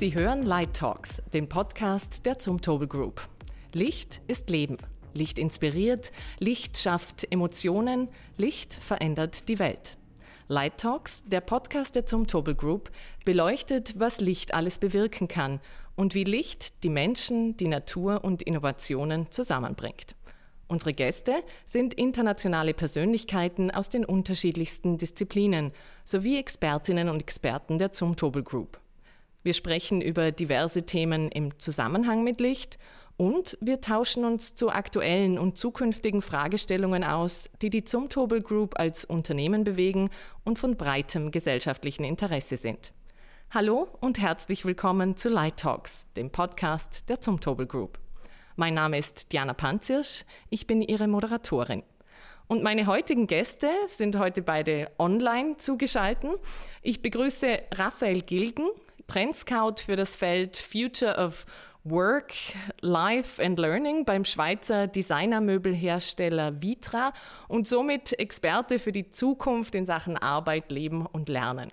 Sie hören Light Talks, den Podcast der Zumtobel Group. Licht ist Leben. Licht inspiriert, Licht schafft Emotionen, Licht verändert die Welt. Light Talks, der Podcast der Zumtobel Group, beleuchtet, was Licht alles bewirken kann und wie Licht die Menschen, die Natur und Innovationen zusammenbringt. Unsere Gäste sind internationale Persönlichkeiten aus den unterschiedlichsten Disziplinen sowie Expertinnen und Experten der Zumtobel Group. Wir sprechen über diverse Themen im Zusammenhang mit Licht und wir tauschen uns zu aktuellen und zukünftigen Fragestellungen aus, die die Zumtobel Group als Unternehmen bewegen und von breitem gesellschaftlichen Interesse sind. Hallo und herzlich willkommen zu Light Talks, dem Podcast der Zumtobel Group. Mein Name ist Diana Panzirsch, ich bin Ihre Moderatorin. Und meine heutigen Gäste sind heute beide online zugeschaltet. Ich begrüße Raphael Gilgen, Trendscout für das Feld Future of Work, Life and Learning beim Schweizer Designermöbelhersteller Vitra und somit Experte für die Zukunft in Sachen Arbeit, Leben und Lernen.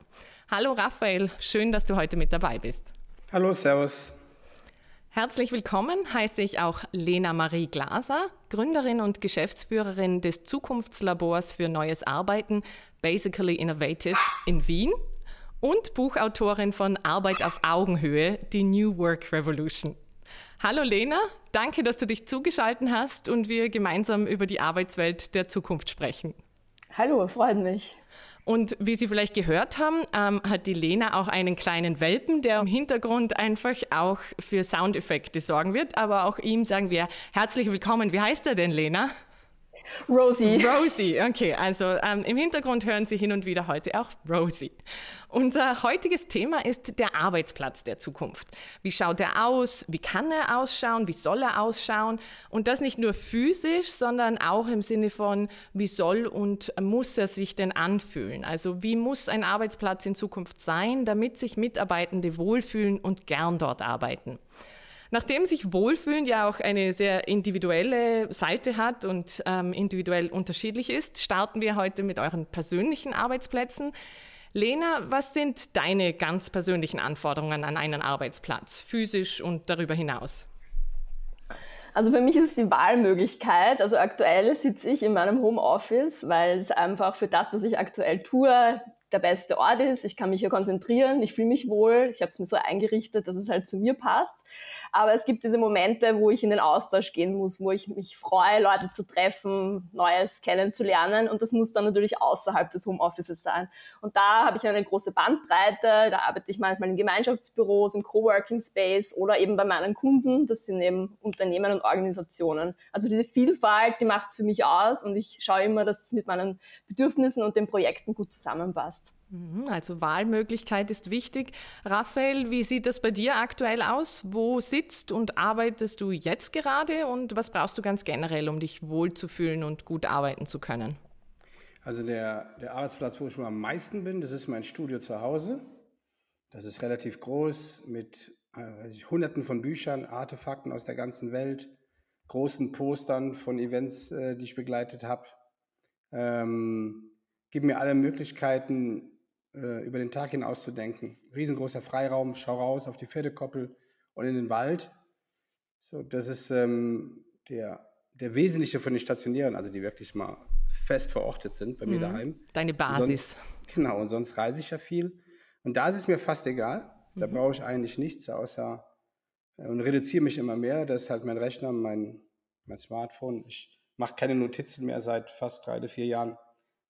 Hallo Raphael, schön, dass du heute mit dabei bist. Hallo, Servus. Herzlich willkommen heiße ich auch Lena Marie Glaser, Gründerin und Geschäftsführerin des Zukunftslabors für neues Arbeiten Basically Innovative in Wien und Buchautorin von Arbeit auf Augenhöhe, die New Work Revolution. Hallo Lena, danke, dass du dich zugeschaltet hast und wir gemeinsam über die Arbeitswelt der Zukunft sprechen. Hallo, freut mich. Und wie Sie vielleicht gehört haben, ähm, hat die Lena auch einen kleinen Welpen, der im Hintergrund einfach auch für Soundeffekte sorgen wird. Aber auch ihm sagen wir herzlich willkommen. Wie heißt er denn, Lena? Rosie. Rosie, okay. Also ähm, im Hintergrund hören Sie hin und wieder heute auch Rosie. Unser heutiges Thema ist der Arbeitsplatz der Zukunft. Wie schaut er aus? Wie kann er ausschauen? Wie soll er ausschauen? Und das nicht nur physisch, sondern auch im Sinne von, wie soll und muss er sich denn anfühlen? Also wie muss ein Arbeitsplatz in Zukunft sein, damit sich Mitarbeitende wohlfühlen und gern dort arbeiten? Nachdem sich Wohlfühlen ja auch eine sehr individuelle Seite hat und ähm, individuell unterschiedlich ist, starten wir heute mit euren persönlichen Arbeitsplätzen. Lena, was sind deine ganz persönlichen Anforderungen an einen Arbeitsplatz, physisch und darüber hinaus? Also für mich ist es die Wahlmöglichkeit. Also aktuell sitze ich in meinem Homeoffice, weil es einfach für das, was ich aktuell tue, der beste Ort ist. Ich kann mich hier konzentrieren, ich fühle mich wohl, ich habe es mir so eingerichtet, dass es halt zu mir passt. Aber es gibt diese Momente, wo ich in den Austausch gehen muss, wo ich mich freue, Leute zu treffen, Neues kennenzulernen. Und das muss dann natürlich außerhalb des Homeoffices sein. Und da habe ich eine große Bandbreite. Da arbeite ich manchmal in Gemeinschaftsbüros, im Coworking Space oder eben bei meinen Kunden. Das sind eben Unternehmen und Organisationen. Also diese Vielfalt, die macht es für mich aus. Und ich schaue immer, dass es mit meinen Bedürfnissen und den Projekten gut zusammenpasst hast. Mhm, also Wahlmöglichkeit ist wichtig. Raphael, wie sieht das bei dir aktuell aus? Wo sitzt und arbeitest du jetzt gerade und was brauchst du ganz generell, um dich wohlzufühlen und gut arbeiten zu können? Also der, der Arbeitsplatz, wo ich am meisten bin, das ist mein Studio zu Hause. Das ist relativ groß mit äh, ich, Hunderten von Büchern, Artefakten aus der ganzen Welt, großen Postern von Events, äh, die ich begleitet habe. Ähm, gibt mir alle Möglichkeiten, äh, über den Tag hinaus zu denken. Riesengroßer Freiraum, schau raus auf die Pferdekoppel und in den Wald. So, das ist ähm, der, der Wesentliche von den Stationären, also die wirklich mal fest verortet sind bei mir mhm. daheim. Deine Basis. Sonst, genau, und sonst reise ich ja viel. Und da ist es mir fast egal. Da mhm. brauche ich eigentlich nichts außer äh, und reduziere mich immer mehr. Das ist halt mein Rechner, mein, mein Smartphone. Ich mache keine Notizen mehr seit fast drei oder vier Jahren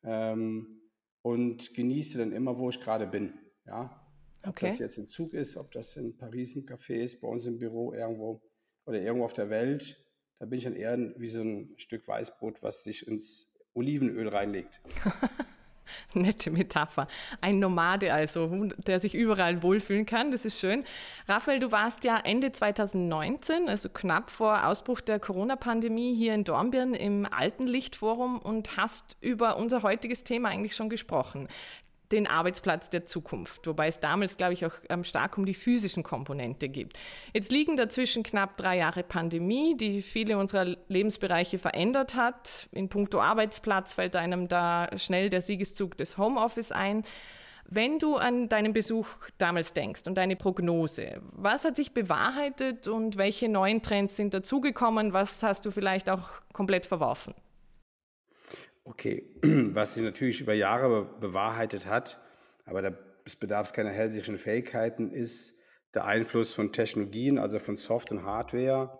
ähm, und genieße dann immer, wo ich gerade bin. Ja? Ob okay. das jetzt ein Zug ist, ob das in Paris ein Café ist, bei uns im Büro irgendwo oder irgendwo auf der Welt, da bin ich dann eher wie so ein Stück Weißbrot, was sich ins Olivenöl reinlegt. Nette Metapher. Ein Nomade also, der sich überall wohlfühlen kann. Das ist schön. Raphael, du warst ja Ende 2019, also knapp vor Ausbruch der Corona-Pandemie hier in Dornbirn im Alten Lichtforum und hast über unser heutiges Thema eigentlich schon gesprochen den Arbeitsplatz der Zukunft, wobei es damals, glaube ich, auch ähm, stark um die physischen Komponente geht. Jetzt liegen dazwischen knapp drei Jahre Pandemie, die viele unserer Lebensbereiche verändert hat. In puncto Arbeitsplatz fällt einem da schnell der Siegeszug des Homeoffice ein. Wenn du an deinen Besuch damals denkst und deine Prognose, was hat sich bewahrheitet und welche neuen Trends sind dazugekommen? Was hast du vielleicht auch komplett verworfen? Okay, was sich natürlich über Jahre bewahrheitet hat, aber da bedarf es keiner hellsichtlichen Fähigkeiten, ist der Einfluss von Technologien, also von Soft- und Hardware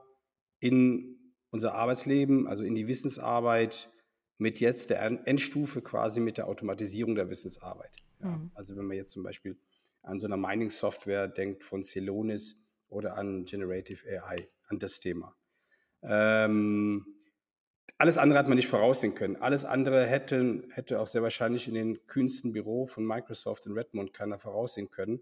in unser Arbeitsleben, also in die Wissensarbeit mit jetzt der Endstufe quasi mit der Automatisierung der Wissensarbeit. Ja, mhm. Also wenn man jetzt zum Beispiel an so einer Mining-Software denkt von Celonis oder an Generative AI, an das Thema. Ähm, alles andere hat man nicht voraussehen können. Alles andere hätte, hätte auch sehr wahrscheinlich in den kühnsten Büro von Microsoft in Redmond keiner voraussehen können,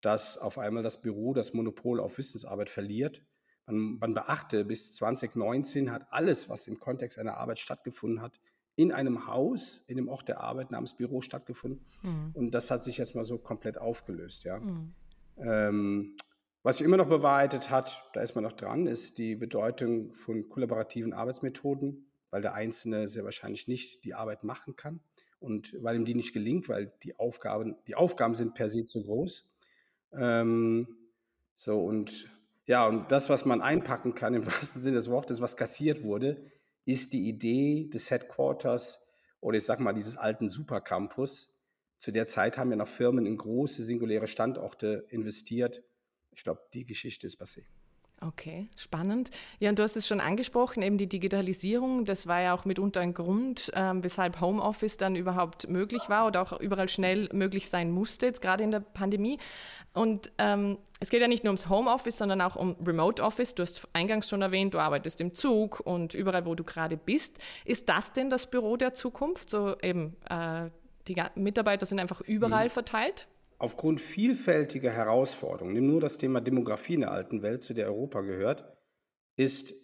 dass auf einmal das Büro das Monopol auf Wissensarbeit verliert. Man, man beachte, bis 2019 hat alles, was im Kontext einer Arbeit stattgefunden hat, in einem Haus, in dem Ort der Arbeit namens Büro stattgefunden. Mhm. Und das hat sich jetzt mal so komplett aufgelöst. Ja. Mhm. Ähm, was sich immer noch bewahrheitet hat, da ist man noch dran, ist die Bedeutung von kollaborativen Arbeitsmethoden, weil der Einzelne sehr wahrscheinlich nicht die Arbeit machen kann und weil ihm die nicht gelingt, weil die Aufgaben, die Aufgaben sind per se zu groß. Ähm, so und ja, und das, was man einpacken kann im wahrsten Sinne des Wortes, was kassiert wurde, ist die Idee des Headquarters oder ich sag mal dieses alten Supercampus. Zu der Zeit haben ja noch Firmen in große singuläre Standorte investiert ich glaube, die Geschichte ist passé. Okay, spannend. Ja, und du hast es schon angesprochen, eben die Digitalisierung. Das war ja auch mitunter ein Grund, ähm, weshalb Homeoffice dann überhaupt möglich war oder auch überall schnell möglich sein musste, jetzt gerade in der Pandemie. Und ähm, es geht ja nicht nur ums Homeoffice, sondern auch um Remote Office. Du hast eingangs schon erwähnt, du arbeitest im Zug und überall, wo du gerade bist. Ist das denn das Büro der Zukunft? So eben, äh, die Mitarbeiter sind einfach überall mhm. verteilt? Aufgrund vielfältiger Herausforderungen, nimm nur das Thema Demografie in der alten Welt, zu der Europa gehört, ist,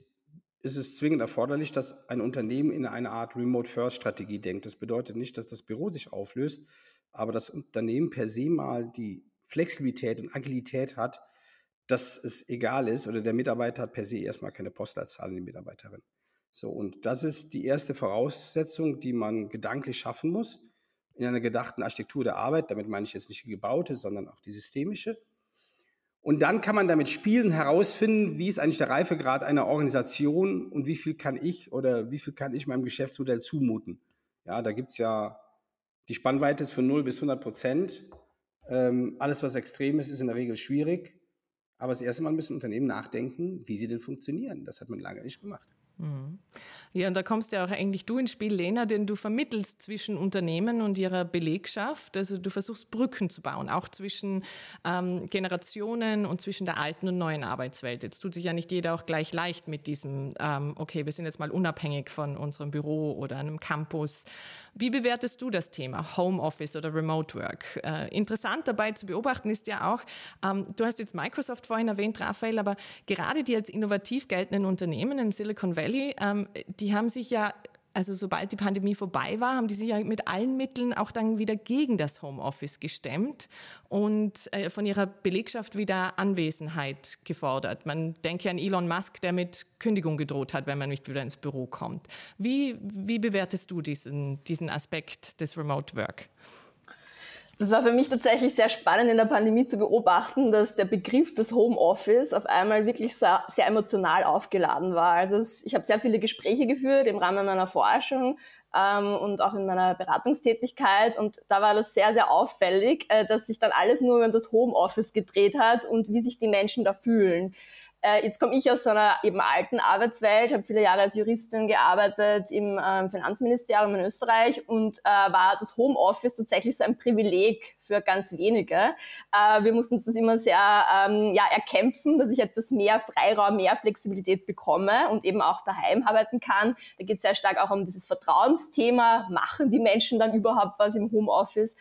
ist es zwingend erforderlich, dass ein Unternehmen in eine Art Remote-First-Strategie denkt. Das bedeutet nicht, dass das Büro sich auflöst, aber das Unternehmen per se mal die Flexibilität und Agilität hat, dass es egal ist oder der Mitarbeiter hat per se erstmal keine Postleitzahl in die Mitarbeiterin. So, und das ist die erste Voraussetzung, die man gedanklich schaffen muss in einer gedachten Architektur der Arbeit. Damit meine ich jetzt nicht die gebaute, sondern auch die systemische. Und dann kann man damit spielen, herausfinden, wie ist eigentlich der Reifegrad einer Organisation und wie viel kann ich oder wie viel kann ich meinem Geschäftsmodell zumuten. Ja, da gibt es ja, die Spannweite ist von 0 bis 100 Prozent. Ähm, alles, was extrem ist, ist in der Regel schwierig. Aber das erste Mal müssen Unternehmen nachdenken, wie sie denn funktionieren. Das hat man lange nicht gemacht. Ja, und da kommst ja auch eigentlich du ins Spiel, Lena, denn du vermittelst zwischen Unternehmen und ihrer Belegschaft. Also du versuchst Brücken zu bauen, auch zwischen ähm, Generationen und zwischen der alten und neuen Arbeitswelt. Jetzt tut sich ja nicht jeder auch gleich leicht mit diesem, ähm, okay, wir sind jetzt mal unabhängig von unserem Büro oder einem Campus. Wie bewertest du das Thema Homeoffice oder Remote Work? Äh, interessant dabei zu beobachten ist ja auch, ähm, du hast jetzt Microsoft vorhin erwähnt, Raphael, aber gerade die als innovativ geltenden Unternehmen im Silicon Valley Valley, ähm, die haben sich ja also sobald die Pandemie vorbei war, haben die sich ja mit allen Mitteln auch dann wieder gegen das Homeoffice gestemmt und äh, von ihrer Belegschaft wieder Anwesenheit gefordert. Man denke an Elon Musk, der mit Kündigung gedroht hat, wenn man nicht wieder ins Büro kommt. Wie, wie bewertest du diesen, diesen Aspekt des Remote Work? Das war für mich tatsächlich sehr spannend in der Pandemie zu beobachten, dass der Begriff des Homeoffice auf einmal wirklich sehr, sehr emotional aufgeladen war. Also es, ich habe sehr viele Gespräche geführt im Rahmen meiner Forschung ähm, und auch in meiner Beratungstätigkeit und da war das sehr, sehr auffällig, äh, dass sich dann alles nur um das Homeoffice gedreht hat und wie sich die Menschen da fühlen. Äh, jetzt komme ich aus so einer eben alten Arbeitswelt, habe viele Jahre als Juristin gearbeitet im äh, Finanzministerium in Österreich und äh, war das Homeoffice tatsächlich so ein Privileg für ganz wenige. Äh, wir mussten uns das immer sehr ähm, ja, erkämpfen, dass ich etwas mehr Freiraum, mehr Flexibilität bekomme und eben auch daheim arbeiten kann. Da geht es sehr stark auch um dieses Vertrauensthema. Machen die Menschen dann überhaupt was im Homeoffice?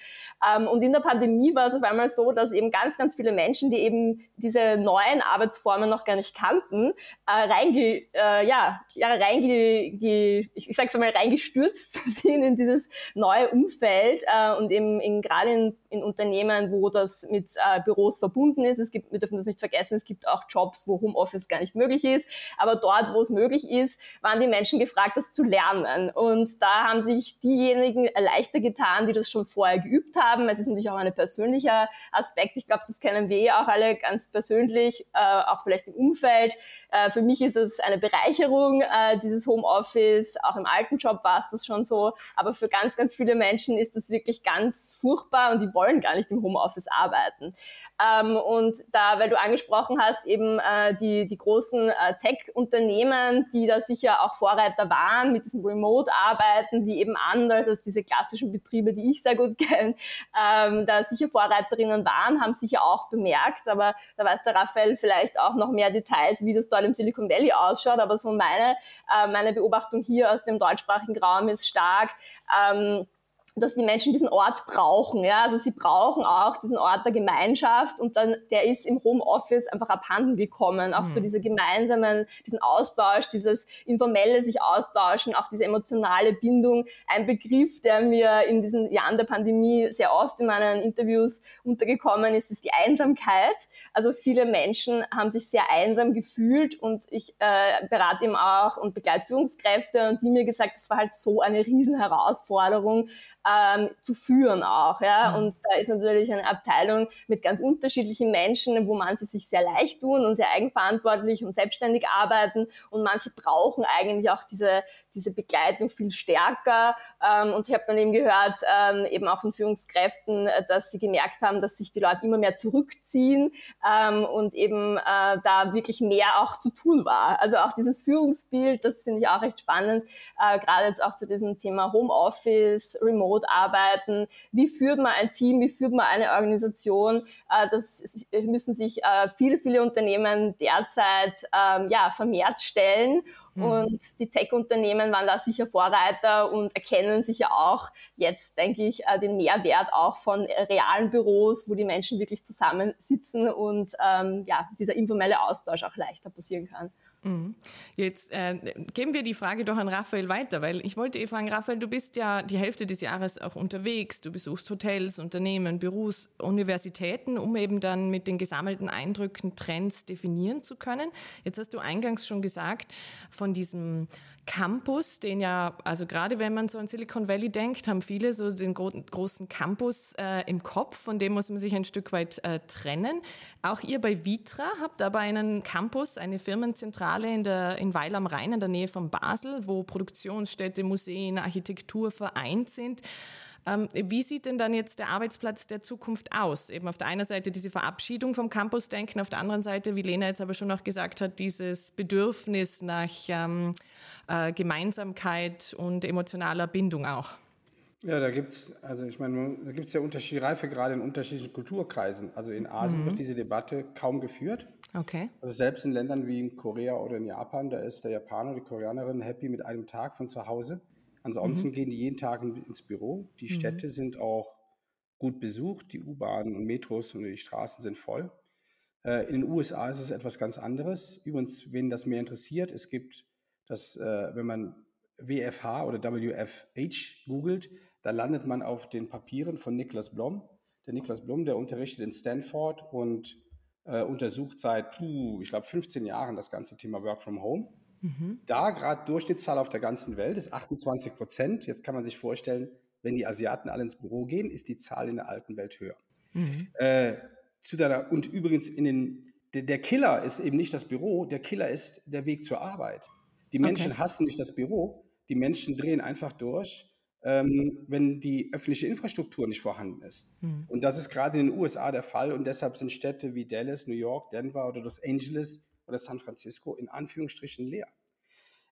Ähm, und in der Pandemie war es auf einmal so, dass eben ganz, ganz viele Menschen, die eben diese neuen Arbeitsformen noch gar nicht kannten, äh, reinge, äh, ja, ja, reinge, ge, ich, ich sag's mal, reingestürzt sind in dieses neue Umfeld äh, und eben in, gerade in, in Unternehmen, wo das mit äh, Büros verbunden ist. Es gibt, wir dürfen das nicht vergessen, es gibt auch Jobs, wo Homeoffice gar nicht möglich ist. Aber dort, wo es möglich ist, waren die Menschen gefragt, das zu lernen. Und da haben sich diejenigen leichter getan, die das schon vorher geübt haben. Es ist natürlich auch ein persönlicher Aspekt. Ich glaube, das kennen wir auch alle ganz persönlich, äh, auch vielleicht im Umfeld. Äh, für mich ist es eine Bereicherung, äh, dieses Homeoffice. Auch im alten Job war es das schon so. Aber für ganz, ganz viele Menschen ist das wirklich ganz furchtbar und die wollen gar nicht im Homeoffice arbeiten. Ähm, und da, weil du angesprochen hast, eben äh, die, die großen äh, Tech-Unternehmen, die da sicher auch Vorreiter waren mit diesem Remote-Arbeiten, die eben anders als diese klassischen Betriebe, die ich sehr gut kenne, ähm, da sicher Vorreiterinnen waren, haben sicher auch bemerkt, aber da weiß der Raphael vielleicht auch noch mehr Details, wie das dort im Silicon Valley ausschaut, aber so meine, äh, meine Beobachtung hier aus dem deutschsprachigen Raum ist stark, ähm, dass die Menschen diesen Ort brauchen. Ja? Also sie brauchen auch diesen Ort der Gemeinschaft und dann der ist im Homeoffice einfach abhanden gekommen. Auch mhm. so diese gemeinsamen, diesen Austausch, dieses informelle sich austauschen, auch diese emotionale Bindung. Ein Begriff, der mir in diesen Jahren der Pandemie sehr oft in meinen Interviews untergekommen ist, ist die Einsamkeit. Also viele Menschen haben sich sehr einsam gefühlt und ich äh, berate eben auch und begleite Führungskräfte und die mir gesagt, es war halt so eine Riesenherausforderung, ähm, zu führen auch. Ja? Mhm. Und da ist natürlich eine Abteilung mit ganz unterschiedlichen Menschen, wo manche sich sehr leicht tun und sehr eigenverantwortlich und selbstständig arbeiten und manche brauchen eigentlich auch diese, diese Begleitung viel stärker. Ähm, und ich habe dann eben gehört, ähm, eben auch von Führungskräften, äh, dass sie gemerkt haben, dass sich die Leute immer mehr zurückziehen ähm, und eben äh, da wirklich mehr auch zu tun war. Also auch dieses Führungsbild, das finde ich auch recht spannend, äh, gerade jetzt auch zu diesem Thema Homeoffice, Remote arbeiten. Wie führt man ein Team? Wie führt man eine Organisation? Äh, das müssen sich äh, viele, viele Unternehmen derzeit ähm, ja, vermehrt stellen. Mhm. Und die Tech-Unternehmen waren da sicher Vorreiter und erkennen sicher auch jetzt, denke ich, äh, den Mehrwert auch von realen Büros, wo die Menschen wirklich zusammensitzen und ähm, ja, dieser informelle Austausch auch leichter passieren kann. Mhm. Jetzt äh, geben wir die Frage doch an Raphael weiter, weil ich wollte eh fragen, Raphael, du bist ja die Hälfte des Jahres auch unterwegs, du besuchst Hotels, Unternehmen, Büros, Universitäten, um eben dann mit den gesammelten Eindrücken Trends definieren zu können. Jetzt hast du eingangs schon gesagt, von diesem Campus, den ja, also gerade wenn man so an Silicon Valley denkt, haben viele so den gro großen Campus äh, im Kopf, von dem muss man sich ein Stück weit äh, trennen. Auch ihr bei Vitra habt aber einen Campus, eine Firmenzentrale in, der, in Weil am Rhein in der Nähe von Basel, wo Produktionsstätte, Museen, Architektur vereint sind. Ähm, wie sieht denn dann jetzt der Arbeitsplatz der Zukunft aus? Eben auf der einen Seite diese Verabschiedung vom Campusdenken, auf der anderen Seite, wie Lena jetzt aber schon auch gesagt hat, dieses Bedürfnis nach ähm, äh, Gemeinsamkeit und emotionaler Bindung auch. Ja, da gibt es, also ich meine, da gibt es ja unterschiedliche Reife gerade in unterschiedlichen Kulturkreisen. Also in Asien mhm. wird diese Debatte kaum geführt. Okay. Also selbst in Ländern wie in Korea oder in Japan, da ist der Japaner, die Koreanerin happy mit einem Tag von zu Hause. Ansonsten mhm. gehen die jeden Tag ins Büro. Die mhm. Städte sind auch gut besucht. Die U-Bahnen und Metros und die Straßen sind voll. Äh, in den USA ist es etwas ganz anderes. Übrigens, wen das mehr interessiert, es gibt das, äh, wenn man WFH oder WFH googelt, da landet man auf den Papieren von Niklas Blom. Der Niklas Blom, der unterrichtet in Stanford und äh, untersucht seit, puh, ich glaube, 15 Jahren das ganze Thema Work from Home. Mhm. Da gerade Durchschnittszahl auf der ganzen Welt ist 28 Prozent. Jetzt kann man sich vorstellen, wenn die Asiaten alle ins Büro gehen, ist die Zahl in der alten Welt höher. Mhm. Äh, zu deiner, und übrigens in den, der, der, Killer ist eben nicht das Büro, der Killer ist der Weg zur Arbeit. Die Menschen okay. hassen nicht das Büro, die Menschen drehen einfach durch, ähm, wenn die öffentliche Infrastruktur nicht vorhanden ist. Mhm. Und das ist gerade in den USA der Fall und deshalb sind Städte wie Dallas, New York, Denver oder Los Angeles oder San Francisco in Anführungsstrichen leer.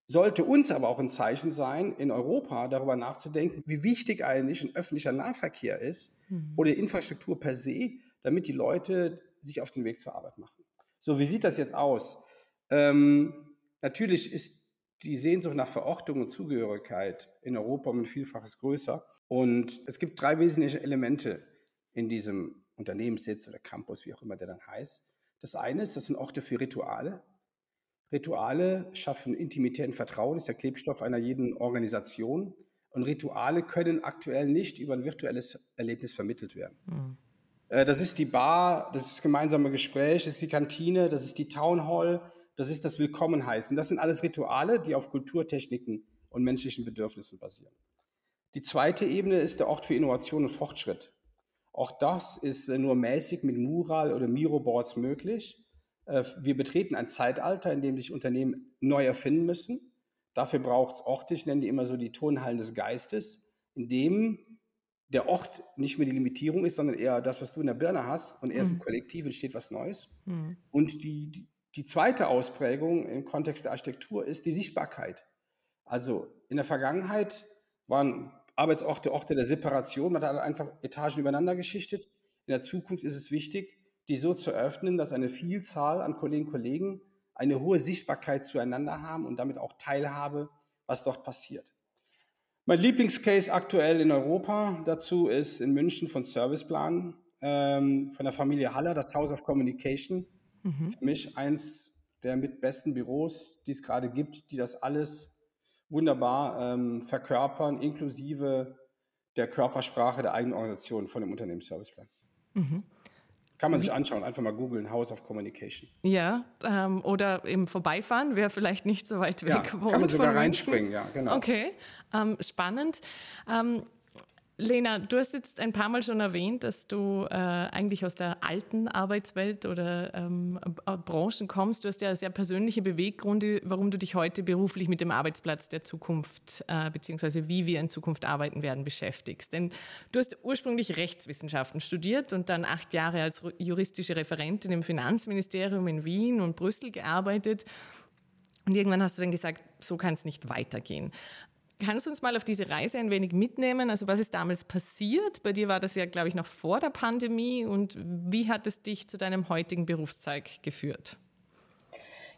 Sollte uns aber auch ein Zeichen sein, in Europa darüber nachzudenken, wie wichtig eigentlich ein öffentlicher Nahverkehr ist mhm. oder Infrastruktur per se, damit die Leute sich auf den Weg zur Arbeit machen. So, wie sieht das jetzt aus? Ähm, natürlich ist die Sehnsucht nach Verortung und Zugehörigkeit in Europa um ein Vielfaches größer. Und es gibt drei wesentliche Elemente in diesem Unternehmenssitz oder Campus, wie auch immer der dann heißt. Das eine ist, das sind Orte für Rituale. Rituale schaffen Intimität und Vertrauen, ist der Klebstoff einer jeden Organisation. Und Rituale können aktuell nicht über ein virtuelles Erlebnis vermittelt werden. Mhm. Das ist die Bar, das ist das gemeinsame Gespräch, das ist die Kantine, das ist die Town Hall, das ist das Willkommenheißen. Das sind alles Rituale, die auf Kulturtechniken und menschlichen Bedürfnissen basieren. Die zweite Ebene ist der Ort für Innovation und Fortschritt. Auch das ist äh, nur mäßig mit Mural oder Miroboards möglich. Äh, wir betreten ein Zeitalter, in dem sich Unternehmen neu erfinden müssen. Dafür braucht es Orte, ich nenne die immer so die Tonhallen des Geistes, in dem der Ort nicht mehr die Limitierung ist, sondern eher das, was du in der Birne hast und erst mhm. im Kollektiv entsteht was Neues. Mhm. Und die, die, die zweite Ausprägung im Kontext der Architektur ist die Sichtbarkeit. Also in der Vergangenheit waren Arbeitsorte Orte der Separation, man hat einfach Etagen übereinander geschichtet. In der Zukunft ist es wichtig, die so zu öffnen, dass eine Vielzahl an Kolleginnen und Kollegen eine hohe Sichtbarkeit zueinander haben und damit auch Teilhabe, was dort passiert. Mein Lieblingscase aktuell in Europa dazu ist in München von Serviceplan ähm, von der Familie Haller, das House of Communication. Mhm. Für mich eins der mit besten Büros, die es gerade gibt, die das alles wunderbar ähm, verkörpern, inklusive der Körpersprache der eigenen Organisation von dem Unternehmensserviceplan. Mhm. Kann man sich anschauen, einfach mal googeln, House of Communication. Ja, ähm, oder im Vorbeifahren, wer vielleicht nicht so weit weg ja. Kann man sogar reinspringen, ja, genau. Okay, ähm, spannend. Ähm, Lena, du hast jetzt ein paar Mal schon erwähnt, dass du äh, eigentlich aus der alten Arbeitswelt oder ähm, äh, Branchen kommst. Du hast ja sehr persönliche Beweggründe, warum du dich heute beruflich mit dem Arbeitsplatz der Zukunft äh, beziehungsweise wie wir in Zukunft arbeiten werden beschäftigst. Denn du hast ursprünglich Rechtswissenschaften studiert und dann acht Jahre als juristische Referentin im Finanzministerium in Wien und Brüssel gearbeitet. Und irgendwann hast du dann gesagt, so kann es nicht weitergehen. Kannst du uns mal auf diese Reise ein wenig mitnehmen? Also was ist damals passiert? Bei dir war das ja, glaube ich, noch vor der Pandemie. Und wie hat es dich zu deinem heutigen Berufszweig geführt?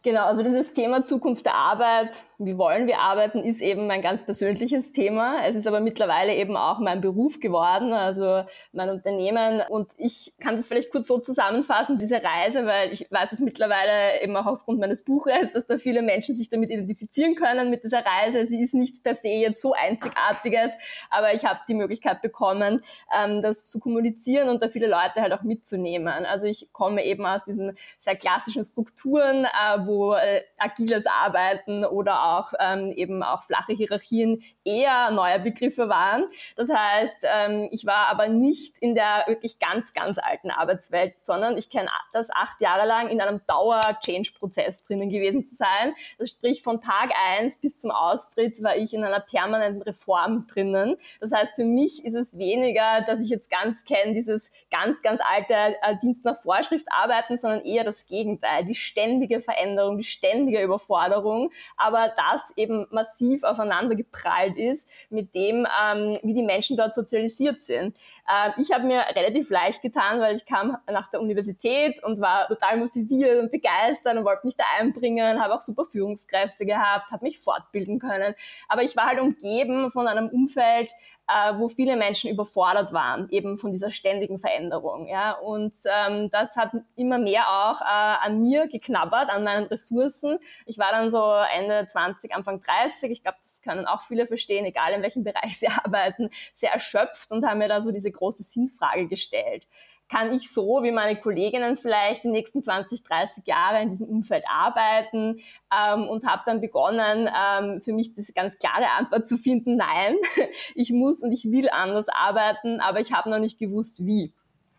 Genau, also dieses Thema Zukunft der Arbeit, wie wollen wir arbeiten, ist eben mein ganz persönliches Thema. Es ist aber mittlerweile eben auch mein Beruf geworden, also mein Unternehmen. Und ich kann das vielleicht kurz so zusammenfassen, diese Reise, weil ich weiß es mittlerweile eben auch aufgrund meines Buches, dass da viele Menschen sich damit identifizieren können mit dieser Reise. Sie ist nichts per se jetzt so einzigartiges, aber ich habe die Möglichkeit bekommen, ähm, das zu kommunizieren und da viele Leute halt auch mitzunehmen. Also ich komme eben aus diesen sehr klassischen Strukturen, äh, wo äh, agiles Arbeiten oder auch ähm, eben auch flache Hierarchien eher neue Begriffe waren. Das heißt, ähm, ich war aber nicht in der wirklich ganz, ganz alten Arbeitswelt, sondern ich kenne das acht Jahre lang in einem Dauer-Change-Prozess drinnen gewesen zu sein. Das sprich, von Tag eins bis zum Austritt war ich in einer permanenten Reform drinnen. Das heißt, für mich ist es weniger, dass ich jetzt ganz kenne, dieses ganz, ganz alte äh, Dienst nach Vorschrift arbeiten, sondern eher das Gegenteil, die ständige Veränderung die ständige Überforderung, aber das eben massiv aufeinander geprallt ist mit dem, ähm, wie die Menschen dort sozialisiert sind. Äh, ich habe mir relativ leicht getan, weil ich kam nach der Universität und war total motiviert und begeistert und wollte mich da einbringen, habe auch super Führungskräfte gehabt, habe mich fortbilden können. Aber ich war halt umgeben von einem Umfeld, äh, wo viele Menschen überfordert waren, eben von dieser ständigen Veränderung. Ja? Und ähm, das hat immer mehr auch äh, an mir geknabbert, an meinen Ressourcen. Ich war dann so Ende 20, Anfang 30, ich glaube, das können auch viele verstehen, egal in welchem Bereich sie arbeiten, sehr erschöpft und haben mir da so diese große Sinnfrage gestellt kann ich so wie meine Kolleginnen vielleicht die nächsten 20, 30 Jahre in diesem Umfeld arbeiten ähm, und habe dann begonnen, ähm, für mich diese ganz klare Antwort zu finden, nein, ich muss und ich will anders arbeiten, aber ich habe noch nicht gewusst, wie.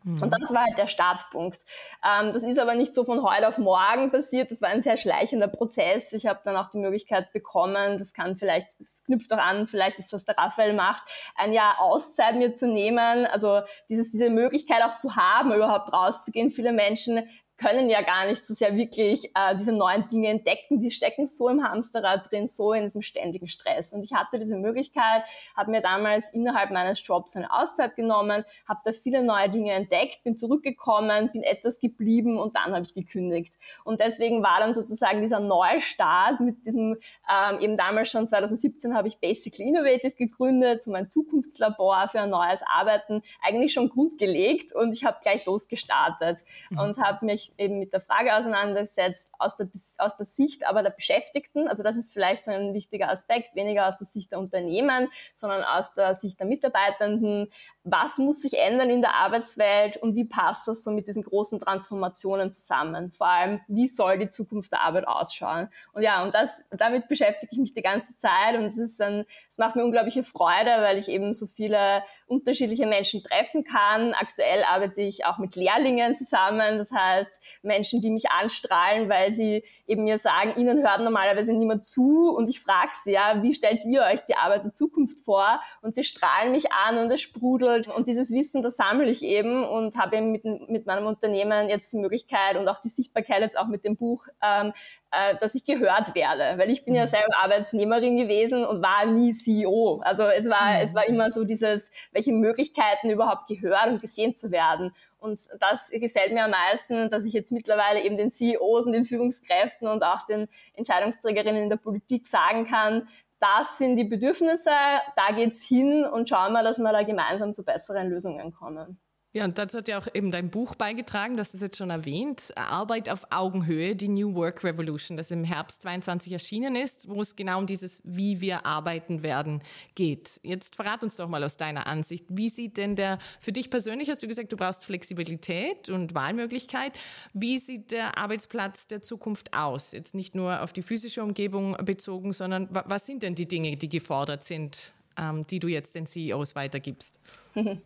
Mhm. Und das war halt der Startpunkt. Ähm, das ist aber nicht so von heute auf morgen passiert. Das war ein sehr schleichender Prozess. Ich habe dann auch die Möglichkeit bekommen, das kann vielleicht, das knüpft auch an, vielleicht ist, was der Raphael macht, ein Jahr Auszeit mir zu nehmen. Also dieses, diese Möglichkeit auch zu haben, überhaupt rauszugehen. Viele Menschen können ja gar nicht so sehr wirklich äh, diese neuen Dinge entdecken. Die stecken so im Hamsterrad drin, so in diesem ständigen Stress. Und ich hatte diese Möglichkeit, habe mir damals innerhalb meines Jobs eine Auszeit genommen, habe da viele neue Dinge entdeckt, bin zurückgekommen, bin etwas geblieben und dann habe ich gekündigt. Und deswegen war dann sozusagen dieser Neustart mit diesem, ähm, eben damals schon 2017 habe ich Basically Innovative gegründet, so mein Zukunftslabor für ein neues Arbeiten, eigentlich schon grundgelegt und ich habe gleich losgestartet mhm. und habe mich eben mit der Frage auseinandergesetzt, aus der, aus der Sicht aber der Beschäftigten. Also das ist vielleicht so ein wichtiger Aspekt, weniger aus der Sicht der Unternehmen, sondern aus der Sicht der Mitarbeitenden. Was muss sich ändern in der Arbeitswelt und wie passt das so mit diesen großen Transformationen zusammen? Vor allem, wie soll die Zukunft der Arbeit ausschauen? Und ja, und das, damit beschäftige ich mich die ganze Zeit und es ist ein, es macht mir unglaubliche Freude, weil ich eben so viele unterschiedliche Menschen treffen kann. Aktuell arbeite ich auch mit Lehrlingen zusammen, das heißt Menschen, die mich anstrahlen, weil sie eben mir sagen, ihnen hört normalerweise niemand zu und ich frage sie, ja, wie stellt ihr euch die Arbeit der Zukunft vor? Und sie strahlen mich an und es sprudelt und dieses Wissen, das sammle ich eben und habe eben mit, mit meinem Unternehmen jetzt die Möglichkeit und auch die Sichtbarkeit jetzt auch mit dem Buch, ähm, äh, dass ich gehört werde, weil ich bin ja mhm. selber Arbeitnehmerin gewesen und war nie CEO. Also es war, mhm. es war immer so dieses, welche Möglichkeiten überhaupt gehört und gesehen zu werden. Und das gefällt mir am meisten, dass ich jetzt mittlerweile eben den CEOs und den Führungskräften und auch den Entscheidungsträgerinnen in der Politik sagen kann, das sind die Bedürfnisse, da geht's hin und schauen wir, dass wir da gemeinsam zu besseren Lösungen kommen. Ja, und dazu hat ja auch eben dein Buch beigetragen, das ist jetzt schon erwähnt, Arbeit auf Augenhöhe, die New Work Revolution, das im Herbst 22 erschienen ist, wo es genau um dieses Wie wir arbeiten werden geht. Jetzt verrat uns doch mal aus deiner Ansicht, wie sieht denn der, für dich persönlich hast du gesagt, du brauchst Flexibilität und Wahlmöglichkeit, wie sieht der Arbeitsplatz der Zukunft aus? Jetzt nicht nur auf die physische Umgebung bezogen, sondern was sind denn die Dinge, die gefordert sind, die du jetzt den CEOs weitergibst? ähm,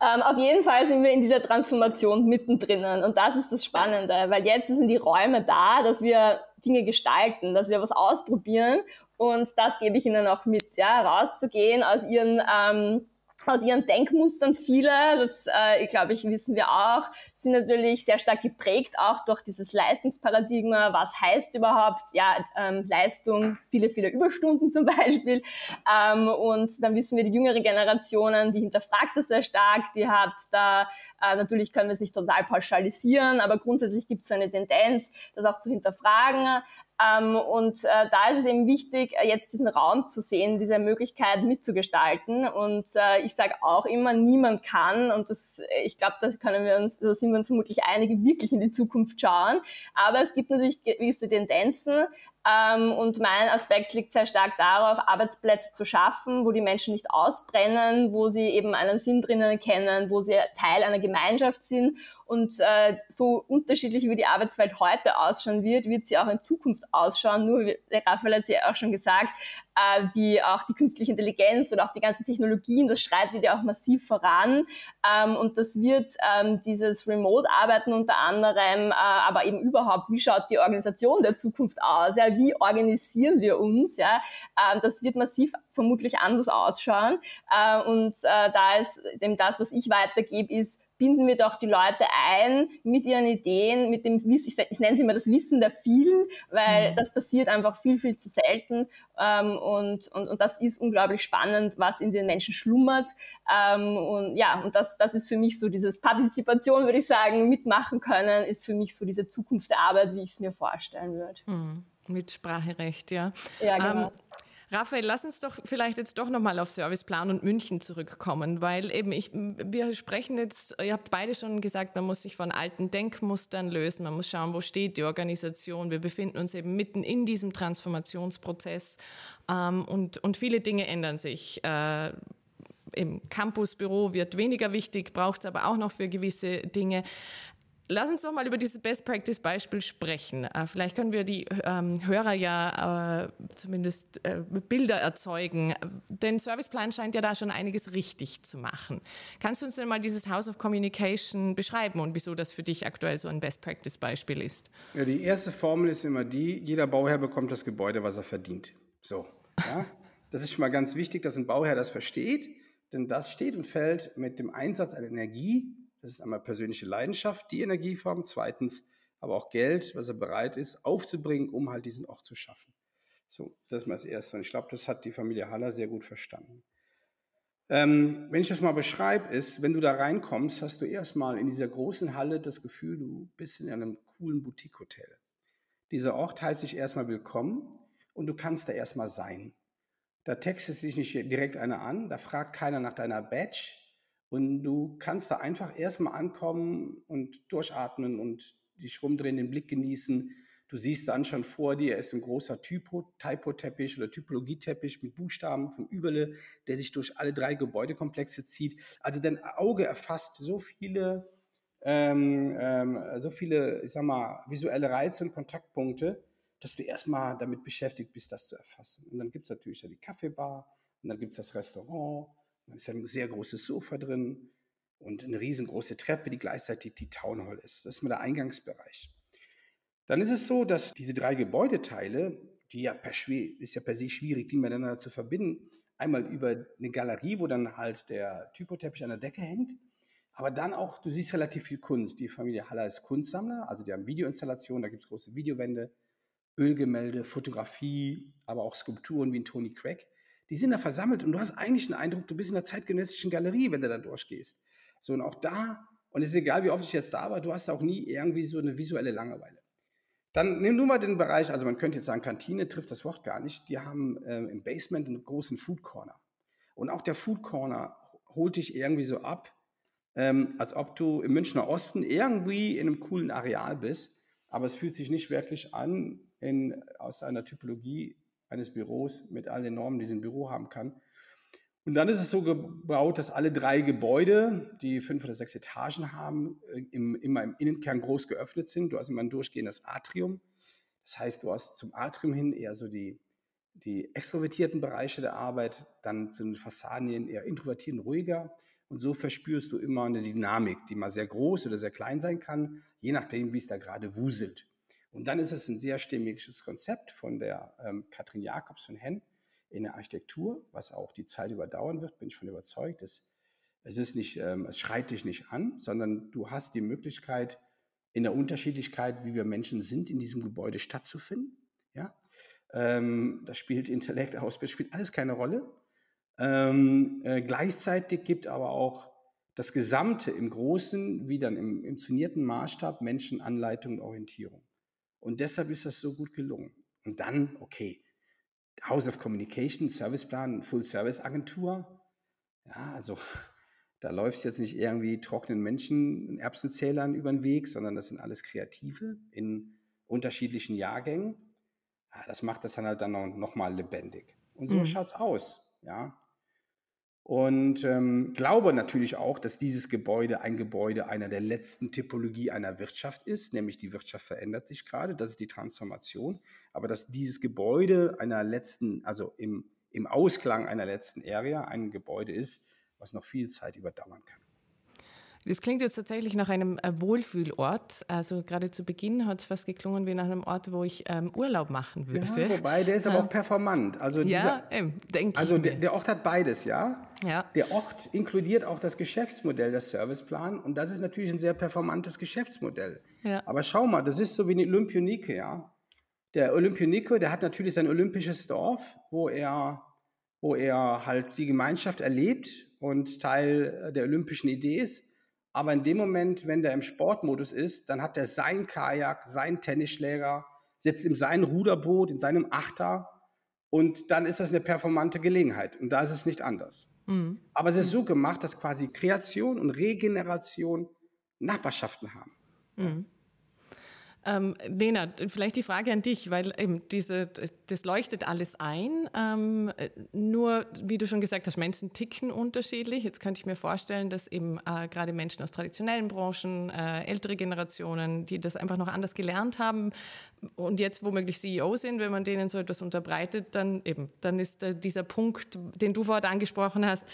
auf jeden Fall sind wir in dieser Transformation mittendrin und das ist das Spannende, weil jetzt sind die Räume da, dass wir Dinge gestalten, dass wir was ausprobieren und das gebe ich Ihnen auch mit, ja, rauszugehen aus Ihren ähm, aus ihren Denkmustern viele, das äh, glaube ich wissen wir auch, sind natürlich sehr stark geprägt auch durch dieses Leistungsparadigma. Was heißt überhaupt ja ähm, Leistung? Viele viele Überstunden zum Beispiel. Ähm, und dann wissen wir die jüngere Generationen, die hinterfragt das sehr stark. Die hat da äh, natürlich können wir es nicht total pauschalisieren, aber grundsätzlich gibt es eine Tendenz, das auch zu hinterfragen. Ähm, und äh, da ist es eben wichtig, äh, jetzt diesen Raum zu sehen, diese Möglichkeit mitzugestalten. Und äh, ich sage auch immer, niemand kann, und das, äh, ich glaube, da können wir uns, da sind wir uns vermutlich einige, wirklich in die Zukunft schauen. Aber es gibt natürlich gewisse Tendenzen, ähm, und mein Aspekt liegt sehr stark darauf, Arbeitsplätze zu schaffen, wo die Menschen nicht ausbrennen, wo sie eben einen Sinn drinnen kennen, wo sie Teil einer Gemeinschaft sind. Und äh, so unterschiedlich wie die Arbeitswelt heute ausschauen wird, wird sie auch in Zukunft ausschauen. Nur, der Raphael hat es ja auch schon gesagt, äh, die auch die künstliche Intelligenz oder auch die ganzen Technologien, das schreitet ja auch massiv voran. Ähm, und das wird ähm, dieses Remote-Arbeiten unter anderem, äh, aber eben überhaupt, wie schaut die Organisation der Zukunft aus? Ja, wie organisieren wir uns? Ja, äh, das wird massiv vermutlich anders ausschauen. Äh, und äh, da ist eben das, was ich weitergebe, ist, binden wir doch die Leute ein mit ihren Ideen, mit dem Wissen, ich, nenne es immer das Wissen der vielen, weil mhm. das passiert einfach viel, viel zu selten. Ähm, und, und, und das ist unglaublich spannend, was in den Menschen schlummert. Ähm, und ja, und das, das ist für mich so dieses Partizipation, würde ich sagen, mitmachen können, ist für mich so diese Zukunft der Arbeit, wie ich es mir vorstellen würde. Mhm. Mitspracherecht, ja. Ja, genau. Ähm, Raphael, lass uns doch vielleicht jetzt doch nochmal auf Serviceplan und München zurückkommen, weil eben ich, wir sprechen jetzt, ihr habt beide schon gesagt, man muss sich von alten Denkmustern lösen, man muss schauen, wo steht die Organisation. Wir befinden uns eben mitten in diesem Transformationsprozess ähm, und, und viele Dinge ändern sich. Äh, im Campusbüro wird weniger wichtig, braucht es aber auch noch für gewisse Dinge. Lass uns doch mal über dieses Best Practice Beispiel sprechen. Äh, vielleicht können wir die ähm, Hörer ja äh, zumindest äh, Bilder erzeugen, denn Serviceplan scheint ja da schon einiges richtig zu machen. Kannst du uns denn mal dieses House of Communication beschreiben und wieso das für dich aktuell so ein Best Practice Beispiel ist? Ja, die erste Formel ist immer die: Jeder Bauherr bekommt das Gebäude, was er verdient. So, ja? das ist schon mal ganz wichtig, dass ein Bauherr das versteht, denn das steht und fällt mit dem Einsatz an Energie das ist einmal persönliche Leidenschaft, die Energieform. Zweitens aber auch Geld, was er bereit ist, aufzubringen, um halt diesen Ort zu schaffen. So, das ist mal das Erste. Und ich glaube, das hat die Familie Haller sehr gut verstanden. Ähm, wenn ich das mal beschreibe, ist, wenn du da reinkommst, hast du erstmal in dieser großen Halle das Gefühl, du bist in einem coolen Boutique-Hotel. Dieser Ort heißt dich erstmal willkommen und du kannst da erstmal sein. Da textet dich nicht direkt einer an, da fragt keiner nach deiner Badge, und du kannst da einfach erstmal ankommen und durchatmen und dich rumdrehen, den Blick genießen. Du siehst dann schon vor dir, ist ein großer Typo, Typo-Teppich oder Typologieteppich mit Buchstaben vom Überle, der sich durch alle drei Gebäudekomplexe zieht. Also dein Auge erfasst so viele, ähm, ähm, so viele, ich sag mal, visuelle Reize und Kontaktpunkte, dass du erstmal damit beschäftigt bist, das zu erfassen. Und dann gibt es natürlich ja die Kaffeebar und dann gibt es das Restaurant, ist ja ein sehr großes Sofa drin und eine riesengroße Treppe, die gleichzeitig die Town Hall ist. Das ist mal der Eingangsbereich. Dann ist es so, dass diese drei Gebäudeteile, die ja per, ist ja per se schwierig, die miteinander zu verbinden, einmal über eine Galerie, wo dann halt der Typoteppich an der Decke hängt, aber dann auch, du siehst relativ viel Kunst. Die Familie Haller ist Kunstsammler, also die haben Videoinstallationen, da gibt es große Videowände, Ölgemälde, Fotografie, aber auch Skulpturen wie ein Tony Craig. Die sind da versammelt und du hast eigentlich den Eindruck, du bist in der zeitgenössischen Galerie, wenn du da durchgehst. So, und auch da, und es ist egal, wie oft ich jetzt da war, du hast auch nie irgendwie so eine visuelle Langeweile. Dann nimm nur mal den Bereich, also man könnte jetzt sagen, Kantine trifft das Wort gar nicht. Die haben ähm, im Basement einen großen Food Corner. Und auch der Food Corner holt dich irgendwie so ab, ähm, als ob du im Münchner Osten irgendwie in einem coolen Areal bist. Aber es fühlt sich nicht wirklich an, in, aus einer Typologie eines Büros mit all den Normen, die ein Büro haben kann, und dann ist es so gebaut, dass alle drei Gebäude, die fünf oder sechs Etagen haben, äh, im, immer im Innenkern groß geöffnet sind. Du hast immer ein durchgehendes Atrium. Das heißt, du hast zum Atrium hin eher so die, die extrovertierten Bereiche der Arbeit, dann zu den Fassaden hin eher introvertiert und ruhiger. Und so verspürst du immer eine Dynamik, die mal sehr groß oder sehr klein sein kann, je nachdem, wie es da gerade wuselt. Und dann ist es ein sehr stimmiges Konzept von der ähm, Katrin Jacobs von Henn, in der Architektur, was auch die Zeit überdauern wird, bin ich von überzeugt. Es, es, ist nicht, ähm, es schreit dich nicht an, sondern du hast die Möglichkeit, in der Unterschiedlichkeit, wie wir Menschen sind, in diesem Gebäude stattzufinden. Ja? Ähm, da spielt Intellekt, Ausbild, spielt alles keine Rolle. Ähm, äh, gleichzeitig gibt aber auch das Gesamte im Großen, wie dann im, im zonierten Maßstab, Menschen Anleitung und Orientierung. Und deshalb ist das so gut gelungen. Und dann, okay, House of Communication, Serviceplan, Full-Service-Agentur. Ja, also da läuft es jetzt nicht irgendwie trockenen Menschen, Erbsenzählern über den Weg, sondern das sind alles Kreative in unterschiedlichen Jahrgängen. Ja, das macht das dann halt dann noch, noch mal lebendig. Und so mhm. schaut es aus. Ja, und ähm, glaube natürlich auch, dass dieses Gebäude ein Gebäude einer der letzten Typologie einer Wirtschaft ist, nämlich die Wirtschaft verändert sich gerade, das ist die Transformation, aber dass dieses Gebäude einer letzten, also im, im Ausklang einer letzten Area ein Gebäude ist, was noch viel Zeit überdauern kann. Das klingt jetzt tatsächlich nach einem äh, Wohlfühlort. Also gerade zu Beginn hat es fast geklungen wie nach einem Ort, wo ich ähm, Urlaub machen würde. Ja, wobei, der ist aber auch performant. Also ja, denke Also der, der, Ort hat beides, ja? Ja. Der Ort inkludiert auch das Geschäftsmodell, das Serviceplan. Und das ist natürlich ein sehr performantes Geschäftsmodell. Ja. Aber schau mal, das ist so wie eine Olympionike, ja? Der Olympionike, der hat natürlich sein olympisches Dorf, wo er, wo er halt die Gemeinschaft erlebt und Teil der olympischen Idee ist. Aber in dem Moment, wenn der im Sportmodus ist, dann hat er sein Kajak, seinen Tennisschläger, sitzt in seinem Ruderboot, in seinem Achter und dann ist das eine performante Gelegenheit. Und da ist es nicht anders. Mhm. Aber es ist so gemacht, dass quasi Kreation und Regeneration Nachbarschaften haben. Mhm. Ähm, Lena, vielleicht die Frage an dich, weil eben diese, das leuchtet alles ein. Ähm, nur, wie du schon gesagt hast, Menschen ticken unterschiedlich. Jetzt könnte ich mir vorstellen, dass eben äh, gerade Menschen aus traditionellen Branchen, äh, ältere Generationen, die das einfach noch anders gelernt haben und jetzt womöglich CEO sind, wenn man denen so etwas unterbreitet, dann eben, dann ist äh, dieser Punkt, den du vorhin angesprochen hast,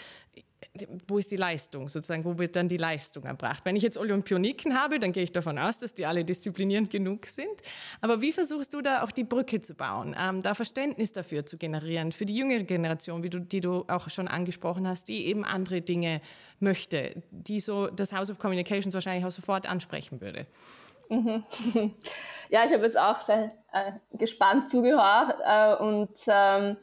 wo ist die Leistung sozusagen, wo wird dann die Leistung erbracht? Wenn ich jetzt Olympioniken habe, dann gehe ich davon aus, dass die alle disziplinierend genug sind. Aber wie versuchst du da auch die Brücke zu bauen, ähm, da Verständnis dafür zu generieren, für die jüngere Generation, wie du, die du auch schon angesprochen hast, die eben andere Dinge möchte, die so das House of Communications wahrscheinlich auch sofort ansprechen würde? Mhm. Ja, ich habe jetzt auch sehr äh, gespannt zugehört äh, und ähm,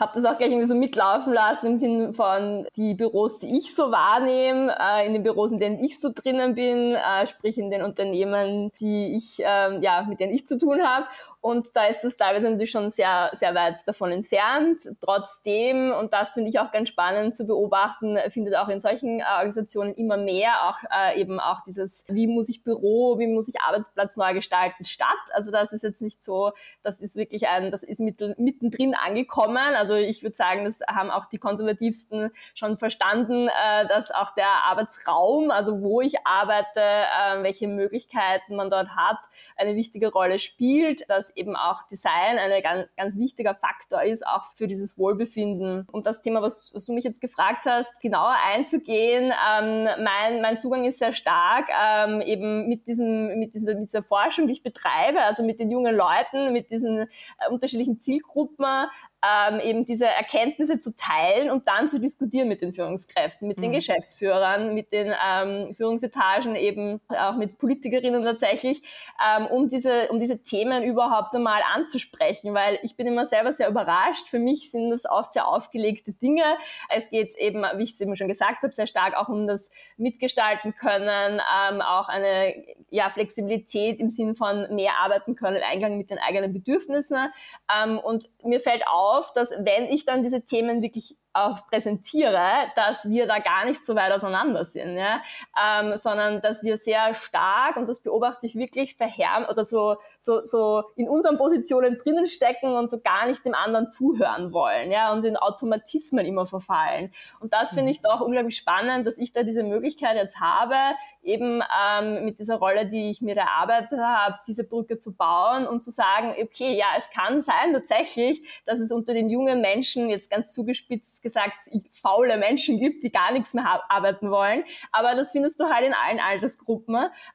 habe das auch gleich irgendwie so mitlaufen lassen im Sinne von die Büros, die ich so wahrnehme, äh, in den Büros, in denen ich so drinnen bin, äh, sprich in den Unternehmen, die ich, äh, ja, mit denen ich zu tun habe. Und da ist das teilweise natürlich schon sehr, sehr weit davon entfernt. Trotzdem, und das finde ich auch ganz spannend zu beobachten, findet auch in solchen äh, Organisationen immer mehr auch äh, eben auch dieses, wie muss ich Büro, wie muss ich Arbeitsplatz neu gestalten statt. Also das ist jetzt nicht so, das ist wirklich ein, das ist mittendrin angekommen. Also ich würde sagen, das haben auch die Konservativsten schon verstanden, äh, dass auch der Arbeitsraum, also wo ich arbeite, äh, welche Möglichkeiten man dort hat, eine wichtige Rolle spielt, dass eben auch Design ein ganz, ganz wichtiger Faktor ist, auch für dieses Wohlbefinden. Und das Thema, was, was du mich jetzt gefragt hast, genauer einzugehen, ähm, mein, mein Zugang ist sehr stark ähm, eben mit, diesem, mit, dieser, mit dieser Forschung, die ich betreibe, also mit den jungen Leuten, mit diesen äh, unterschiedlichen Zielgruppen, ähm, eben diese Erkenntnisse zu teilen und dann zu diskutieren mit den Führungskräften, mit mhm. den Geschäftsführern, mit den ähm, Führungsetagen, eben auch mit Politikerinnen tatsächlich, ähm, um diese um diese Themen überhaupt einmal anzusprechen, weil ich bin immer selber sehr überrascht. Für mich sind das oft sehr aufgelegte Dinge. Es geht eben, wie ich es eben schon gesagt habe, sehr stark auch um das Mitgestalten können, ähm, auch eine ja, Flexibilität im Sinn von mehr arbeiten können, Eingang mit den eigenen Bedürfnissen. Ähm, und mir fällt auf, auf, dass wenn ich dann diese Themen wirklich auch präsentiere, dass wir da gar nicht so weit auseinander sind, ja? ähm, sondern dass wir sehr stark, und das beobachte ich wirklich, verhärmen oder so, so, so in unseren Positionen drinnen stecken und so gar nicht dem anderen zuhören wollen ja? und in Automatismen immer verfallen. Und das finde ich doch unglaublich spannend, dass ich da diese Möglichkeit jetzt habe, eben ähm, mit dieser Rolle, die ich mir erarbeitet habe, diese Brücke zu bauen und zu sagen, okay, ja, es kann sein tatsächlich, dass es unter den jungen Menschen jetzt ganz zugespitzt gesagt faule Menschen gibt, die gar nichts mehr arbeiten wollen. Aber das findest du halt in allen Altersgruppen.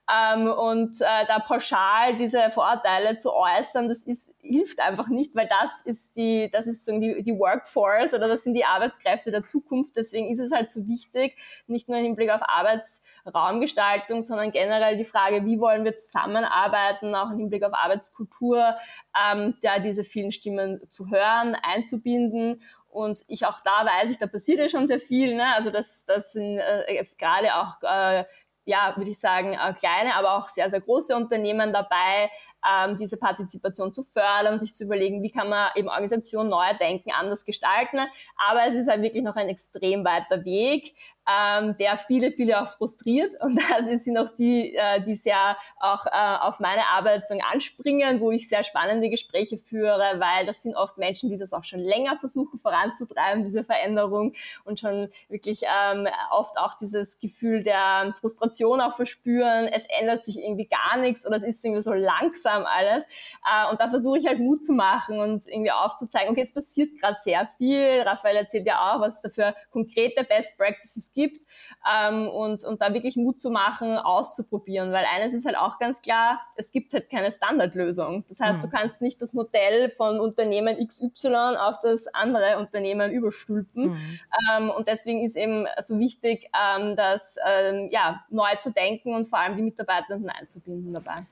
Ähm, und äh, da pauschal diese Vorurteile zu äußern, das ist, hilft einfach nicht, weil das ist die, das ist so die, die Workforce oder das sind die Arbeitskräfte der Zukunft. Deswegen ist es halt so wichtig, nicht nur im Hinblick auf Arbeitsraumgestaltung, sondern generell die Frage, wie wollen wir zusammenarbeiten, auch im Hinblick auf Arbeitskultur, ähm, da diese vielen Stimmen zu hören, einzubinden und ich auch da weiß ich, da passiert ja schon sehr viel. Ne? Also das, das sind äh, gerade auch, äh, ja, würde ich sagen, äh, kleine, aber auch sehr, sehr große Unternehmen dabei, ähm, diese Partizipation zu fördern, sich zu überlegen, wie kann man eben Organisation neu denken, anders gestalten. Aber es ist halt wirklich noch ein extrem weiter Weg ähm, der viele, viele auch frustriert. Und das sind auch die, äh, die sehr auch äh, auf meine Arbeit so anspringen, wo ich sehr spannende Gespräche führe, weil das sind oft Menschen, die das auch schon länger versuchen voranzutreiben, diese Veränderung und schon wirklich ähm, oft auch dieses Gefühl der Frustration auch verspüren. Es ändert sich irgendwie gar nichts oder es ist irgendwie so langsam alles. Äh, und da versuche ich halt Mut zu machen und irgendwie aufzuzeigen, okay, es passiert gerade sehr viel. Raphael erzählt ja auch, was es da für konkrete Best Practices gibt gibt ähm, und, und da wirklich Mut zu machen, auszuprobieren. Weil eines ist halt auch ganz klar, es gibt halt keine Standardlösung. Das heißt, mhm. du kannst nicht das Modell von Unternehmen XY auf das andere Unternehmen überstülpen. Mhm. Ähm, und deswegen ist eben so wichtig, ähm, das ähm, ja, neu zu denken und vor allem die Mitarbeitenden einzubinden dabei.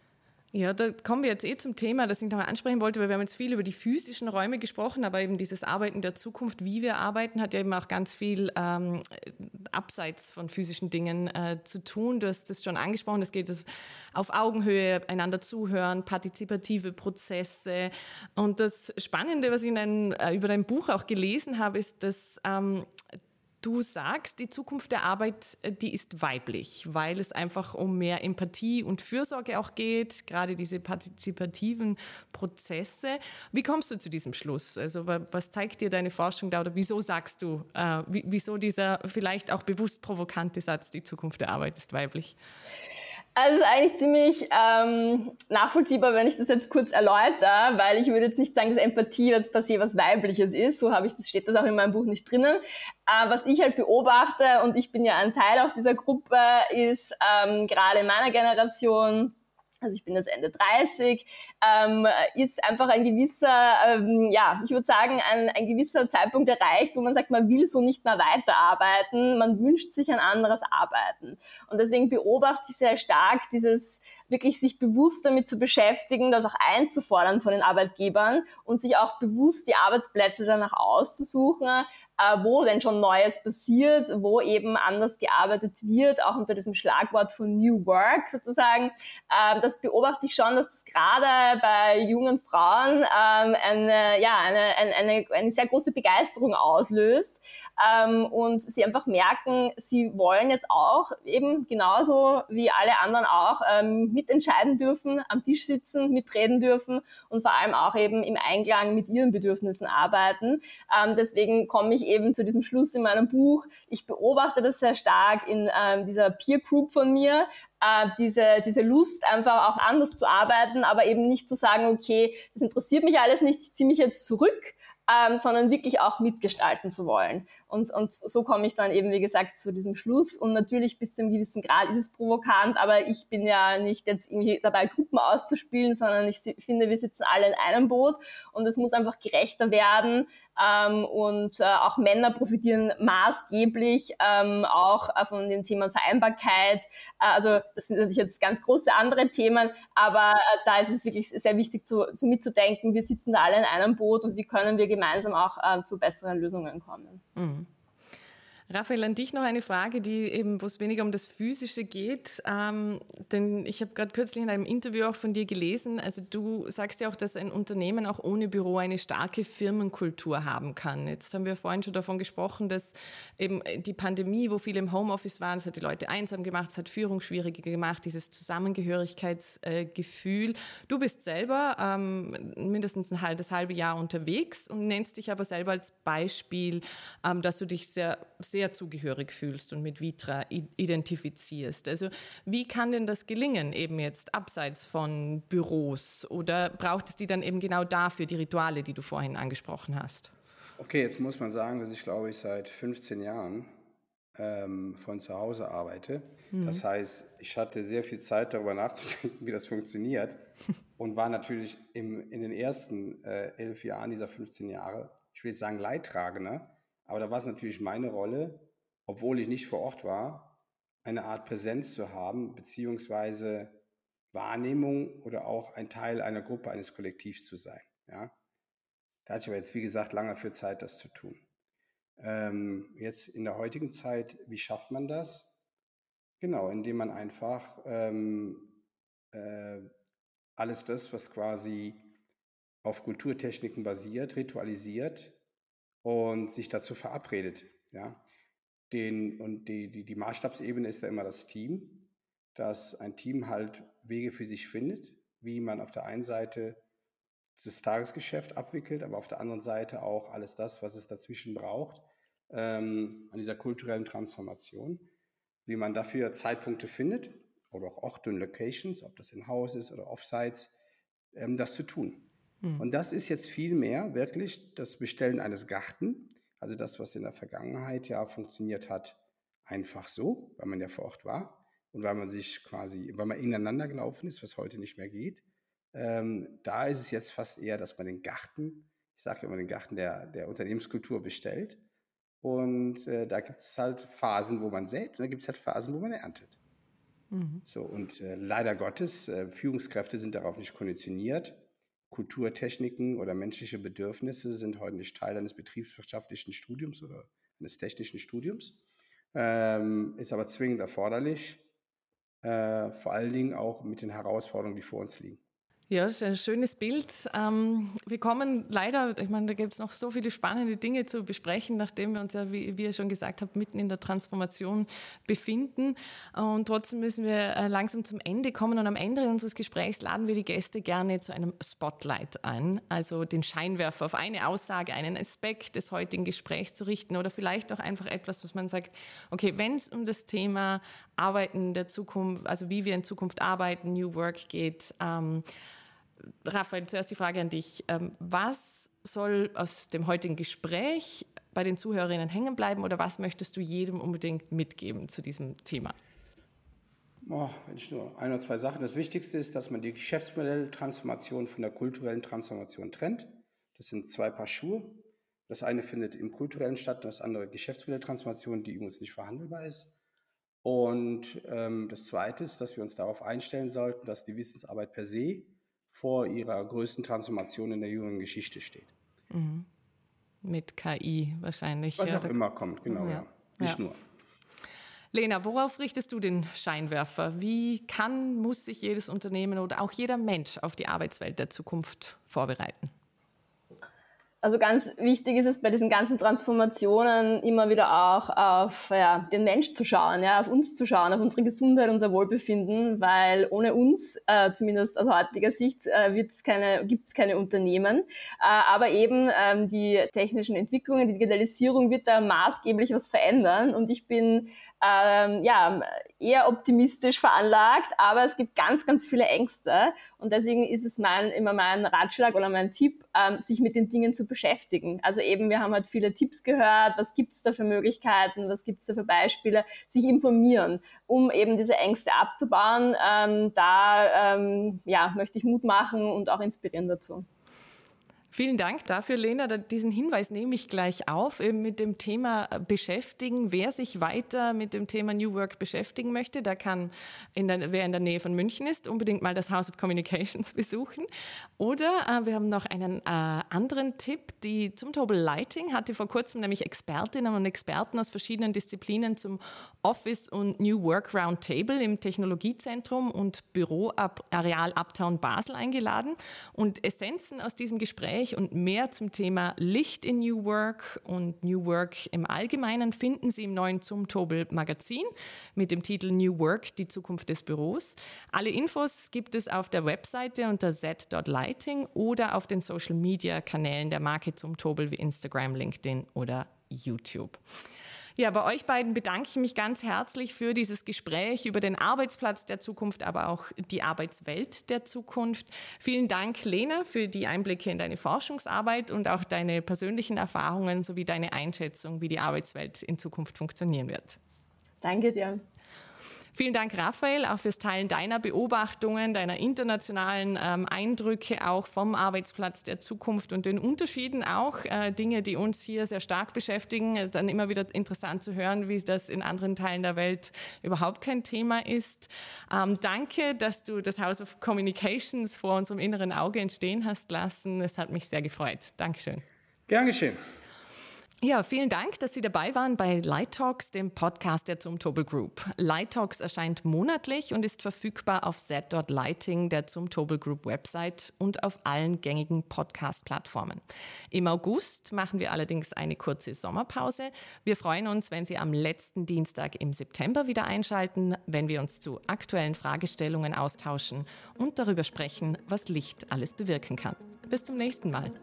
Ja, da kommen wir jetzt eh zum Thema, das ich noch ansprechen wollte, weil wir haben jetzt viel über die physischen Räume gesprochen, aber eben dieses Arbeiten der Zukunft, wie wir arbeiten, hat ja eben auch ganz viel ähm, abseits von physischen Dingen äh, zu tun. Du hast das schon angesprochen, es geht auf Augenhöhe, einander zuhören, partizipative Prozesse. Und das Spannende, was ich in einem, äh, über dein Buch auch gelesen habe, ist, dass ähm, Du sagst, die Zukunft der Arbeit, äh, die ist weiblich, weil es einfach um mehr Empathie und Fürsorge auch geht, gerade diese partizipativen Prozesse. Wie kommst du zu diesem Schluss? Also was zeigt dir deine Forschung da oder wieso sagst du, äh, wieso dieser vielleicht auch bewusst provokante Satz, die Zukunft der Arbeit ist weiblich? Also es ist eigentlich ziemlich ähm, nachvollziehbar, wenn ich das jetzt kurz erläutere, weil ich würde jetzt nicht sagen, dass Empathie jetzt per se was Weibliches ist. So habe ich das, steht das auch in meinem Buch nicht drinnen. Äh, was ich halt beobachte, und ich bin ja ein Teil auch dieser Gruppe, ist ähm, gerade in meiner Generation, also ich bin jetzt Ende 30, ähm, ist einfach ein gewisser, ähm, ja, ich würde sagen, ein, ein gewisser Zeitpunkt erreicht, wo man sagt, man will so nicht mehr weiterarbeiten, man wünscht sich ein anderes Arbeiten. Und deswegen beobachte ich sehr stark dieses wirklich sich bewusst damit zu beschäftigen, das auch einzufordern von den Arbeitgebern und sich auch bewusst die Arbeitsplätze danach auszusuchen, äh, wo denn schon Neues passiert, wo eben anders gearbeitet wird, auch unter diesem Schlagwort von New Work sozusagen. Ähm, das beobachte ich schon, dass das gerade bei jungen Frauen ähm, eine, ja, eine, eine, eine, sehr große Begeisterung auslöst ähm, und sie einfach merken, sie wollen jetzt auch eben genauso wie alle anderen auch mitentscheiden dürfen, am Tisch sitzen, mitreden dürfen und vor allem auch eben im Einklang mit ihren Bedürfnissen arbeiten. Ähm, deswegen komme ich eben zu diesem Schluss in meinem Buch. Ich beobachte das sehr stark in ähm, dieser Peer Group von mir, äh, diese, diese Lust einfach auch anders zu arbeiten, aber eben nicht zu sagen, okay, das interessiert mich alles nicht, ich ziehe mich jetzt zurück, ähm, sondern wirklich auch mitgestalten zu wollen. Und, und so komme ich dann eben, wie gesagt, zu diesem Schluss. Und natürlich bis zu einem gewissen Grad ist es provokant, aber ich bin ja nicht jetzt irgendwie dabei, Gruppen auszuspielen, sondern ich finde, wir sitzen alle in einem Boot und es muss einfach gerechter werden. Ähm, und äh, auch Männer profitieren maßgeblich ähm, auch äh, von dem Thema Vereinbarkeit. Äh, also das sind natürlich jetzt ganz große andere Themen, aber äh, da ist es wirklich sehr wichtig zu, zu mitzudenken, wir sitzen da alle in einem Boot und wie können wir gemeinsam auch äh, zu besseren Lösungen kommen. Mhm. Raphael, an dich noch eine Frage, die eben, wo es weniger um das Physische geht. Ähm, denn ich habe gerade kürzlich in einem Interview auch von dir gelesen, also du sagst ja auch, dass ein Unternehmen auch ohne Büro eine starke Firmenkultur haben kann. Jetzt haben wir vorhin schon davon gesprochen, dass eben die Pandemie, wo viele im Homeoffice waren, das hat die Leute einsam gemacht, es hat Führung schwieriger gemacht, dieses Zusammengehörigkeitsgefühl. Du bist selber ähm, mindestens ein halbes halbe Jahr unterwegs und nennst dich aber selber als Beispiel, ähm, dass du dich sehr, sehr sehr zugehörig fühlst und mit Vitra identifizierst. Also wie kann denn das gelingen, eben jetzt abseits von Büros? Oder braucht es die dann eben genau dafür, die Rituale, die du vorhin angesprochen hast? Okay, jetzt muss man sagen, dass ich glaube ich seit 15 Jahren ähm, von zu Hause arbeite. Mhm. Das heißt, ich hatte sehr viel Zeit darüber nachzudenken, wie das funktioniert und war natürlich im, in den ersten äh, elf Jahren dieser 15 Jahre, ich will jetzt sagen Leidtragender, aber da war es natürlich meine Rolle, obwohl ich nicht vor Ort war, eine Art Präsenz zu haben, beziehungsweise Wahrnehmung oder auch ein Teil einer Gruppe, eines Kollektivs zu sein. Ja? Da hatte ich aber jetzt, wie gesagt, lange für Zeit, das zu tun. Ähm, jetzt in der heutigen Zeit, wie schafft man das? Genau, indem man einfach ähm, äh, alles das, was quasi auf Kulturtechniken basiert, ritualisiert und sich dazu verabredet. Ja? Den, und die, die, die Maßstabsebene ist ja immer das Team, dass ein Team halt Wege für sich findet, wie man auf der einen Seite das Tagesgeschäft abwickelt, aber auf der anderen Seite auch alles das, was es dazwischen braucht, ähm, an dieser kulturellen Transformation, wie man dafür Zeitpunkte findet oder auch Orte und Locations, ob das in Haus ist oder Offsites, ähm, das zu tun. Mhm. Und das ist jetzt viel mehr wirklich das Bestellen eines Garten, also das, was in der Vergangenheit ja funktioniert hat, einfach so, weil man ja vor Ort war und weil man sich quasi, weil man ineinander gelaufen ist, was heute nicht mehr geht. Ähm, da ist es jetzt fast eher, dass man den Garten, ich sage immer den Garten der, der Unternehmenskultur bestellt. Und äh, da gibt es halt Phasen, wo man sät und da gibt es halt Phasen, wo man erntet. Mhm. So, und äh, leider Gottes, äh, Führungskräfte sind darauf nicht konditioniert. Kulturtechniken oder menschliche Bedürfnisse sind heute nicht Teil eines betriebswirtschaftlichen Studiums oder eines technischen Studiums, ähm, ist aber zwingend erforderlich, äh, vor allen Dingen auch mit den Herausforderungen, die vor uns liegen. Ja, ist ein schönes Bild. Ähm, wir kommen leider, ich meine, da gibt es noch so viele spannende Dinge zu besprechen, nachdem wir uns ja, wie, wie ihr schon gesagt habt, mitten in der Transformation befinden. Und trotzdem müssen wir äh, langsam zum Ende kommen. Und am Ende unseres Gesprächs laden wir die Gäste gerne zu einem Spotlight ein, also den Scheinwerfer auf eine Aussage, einen Aspekt des heutigen Gesprächs zu richten oder vielleicht auch einfach etwas, was man sagt, okay, wenn es um das Thema Arbeiten der Zukunft, also wie wir in Zukunft arbeiten, New Work geht, ähm, Raphael, zuerst die Frage an dich. Ähm, was soll aus dem heutigen Gespräch bei den Zuhörerinnen hängen bleiben oder was möchtest du jedem unbedingt mitgeben zu diesem Thema? Oh, wenn ich nur ein oder zwei Sachen. Das Wichtigste ist, dass man die Geschäftsmodelltransformation von der kulturellen Transformation trennt. Das sind zwei Paar Schuhe. Das eine findet im kulturellen statt, das andere Geschäftsmodelltransformation, die übrigens nicht verhandelbar ist. Und ähm, das Zweite ist, dass wir uns darauf einstellen sollten, dass die Wissensarbeit per se vor ihrer größten Transformation in der jüngeren Geschichte steht. Mhm. Mit KI wahrscheinlich. Was ja, auch immer kommt, genau, ja. ja. Nicht ja. nur. Lena, worauf richtest du den Scheinwerfer? Wie kann, muss sich jedes Unternehmen oder auch jeder Mensch auf die Arbeitswelt der Zukunft vorbereiten? Also ganz wichtig ist es bei diesen ganzen Transformationen immer wieder auch auf ja, den Mensch zu schauen, ja, auf uns zu schauen, auf unsere Gesundheit, unser Wohlbefinden, weil ohne uns, äh, zumindest aus heutiger Sicht, äh, wird's keine, gibt's keine Unternehmen. Äh, aber eben ähm, die technischen Entwicklungen, die Digitalisierung wird da maßgeblich was verändern und ich bin ähm, ja, eher optimistisch veranlagt, aber es gibt ganz, ganz viele Ängste und deswegen ist es mein, immer mein Ratschlag oder mein Tipp, ähm, sich mit den Dingen zu beschäftigen. Also eben, wir haben halt viele Tipps gehört, was gibt's da für Möglichkeiten, was gibt's da für Beispiele, sich informieren, um eben diese Ängste abzubauen. Ähm, da ähm, ja, möchte ich Mut machen und auch inspirieren dazu. Vielen Dank dafür, Lena. Diesen Hinweis nehme ich gleich auf, eben mit dem Thema beschäftigen. Wer sich weiter mit dem Thema New Work beschäftigen möchte, da kann, in der, wer in der Nähe von München ist, unbedingt mal das House of Communications besuchen. Oder äh, wir haben noch einen äh, anderen Tipp. Die zum Tobel Lighting hatte vor kurzem nämlich Expertinnen und Experten aus verschiedenen Disziplinen zum Office und New Work Roundtable im Technologiezentrum und Büroareal Uptown Basel eingeladen. Und Essenzen aus diesem Gespräch Gespräch und mehr zum Thema Licht in New Work und New Work im Allgemeinen finden Sie im neuen Zum Tobel Magazin mit dem Titel New Work, die Zukunft des Büros. Alle Infos gibt es auf der Webseite unter z.lighting oder auf den Social Media Kanälen der Marke Zum Tobel wie Instagram, LinkedIn oder YouTube. Ja, bei euch beiden bedanke ich mich ganz herzlich für dieses Gespräch über den Arbeitsplatz der Zukunft, aber auch die Arbeitswelt der Zukunft. Vielen Dank, Lena, für die Einblicke in deine Forschungsarbeit und auch deine persönlichen Erfahrungen sowie deine Einschätzung, wie die Arbeitswelt in Zukunft funktionieren wird. Danke dir. Vielen Dank, Raphael, auch fürs Teilen deiner Beobachtungen, deiner internationalen ähm, Eindrücke auch vom Arbeitsplatz der Zukunft und den Unterschieden auch, äh, Dinge, die uns hier sehr stark beschäftigen. Dann immer wieder interessant zu hören, wie das in anderen Teilen der Welt überhaupt kein Thema ist. Ähm, danke, dass du das House of Communications vor unserem inneren Auge entstehen hast lassen. Es hat mich sehr gefreut. Dankeschön. Gern geschehen. Ja, vielen Dank, dass Sie dabei waren bei Light Talks, dem Podcast der Zumtobel Group. Light Talks erscheint monatlich und ist verfügbar auf z.lighting, der Zumtobel Group Website und auf allen gängigen Podcast-Plattformen. Im August machen wir allerdings eine kurze Sommerpause. Wir freuen uns, wenn Sie am letzten Dienstag im September wieder einschalten, wenn wir uns zu aktuellen Fragestellungen austauschen und darüber sprechen, was Licht alles bewirken kann. Bis zum nächsten Mal.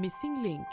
Missing Link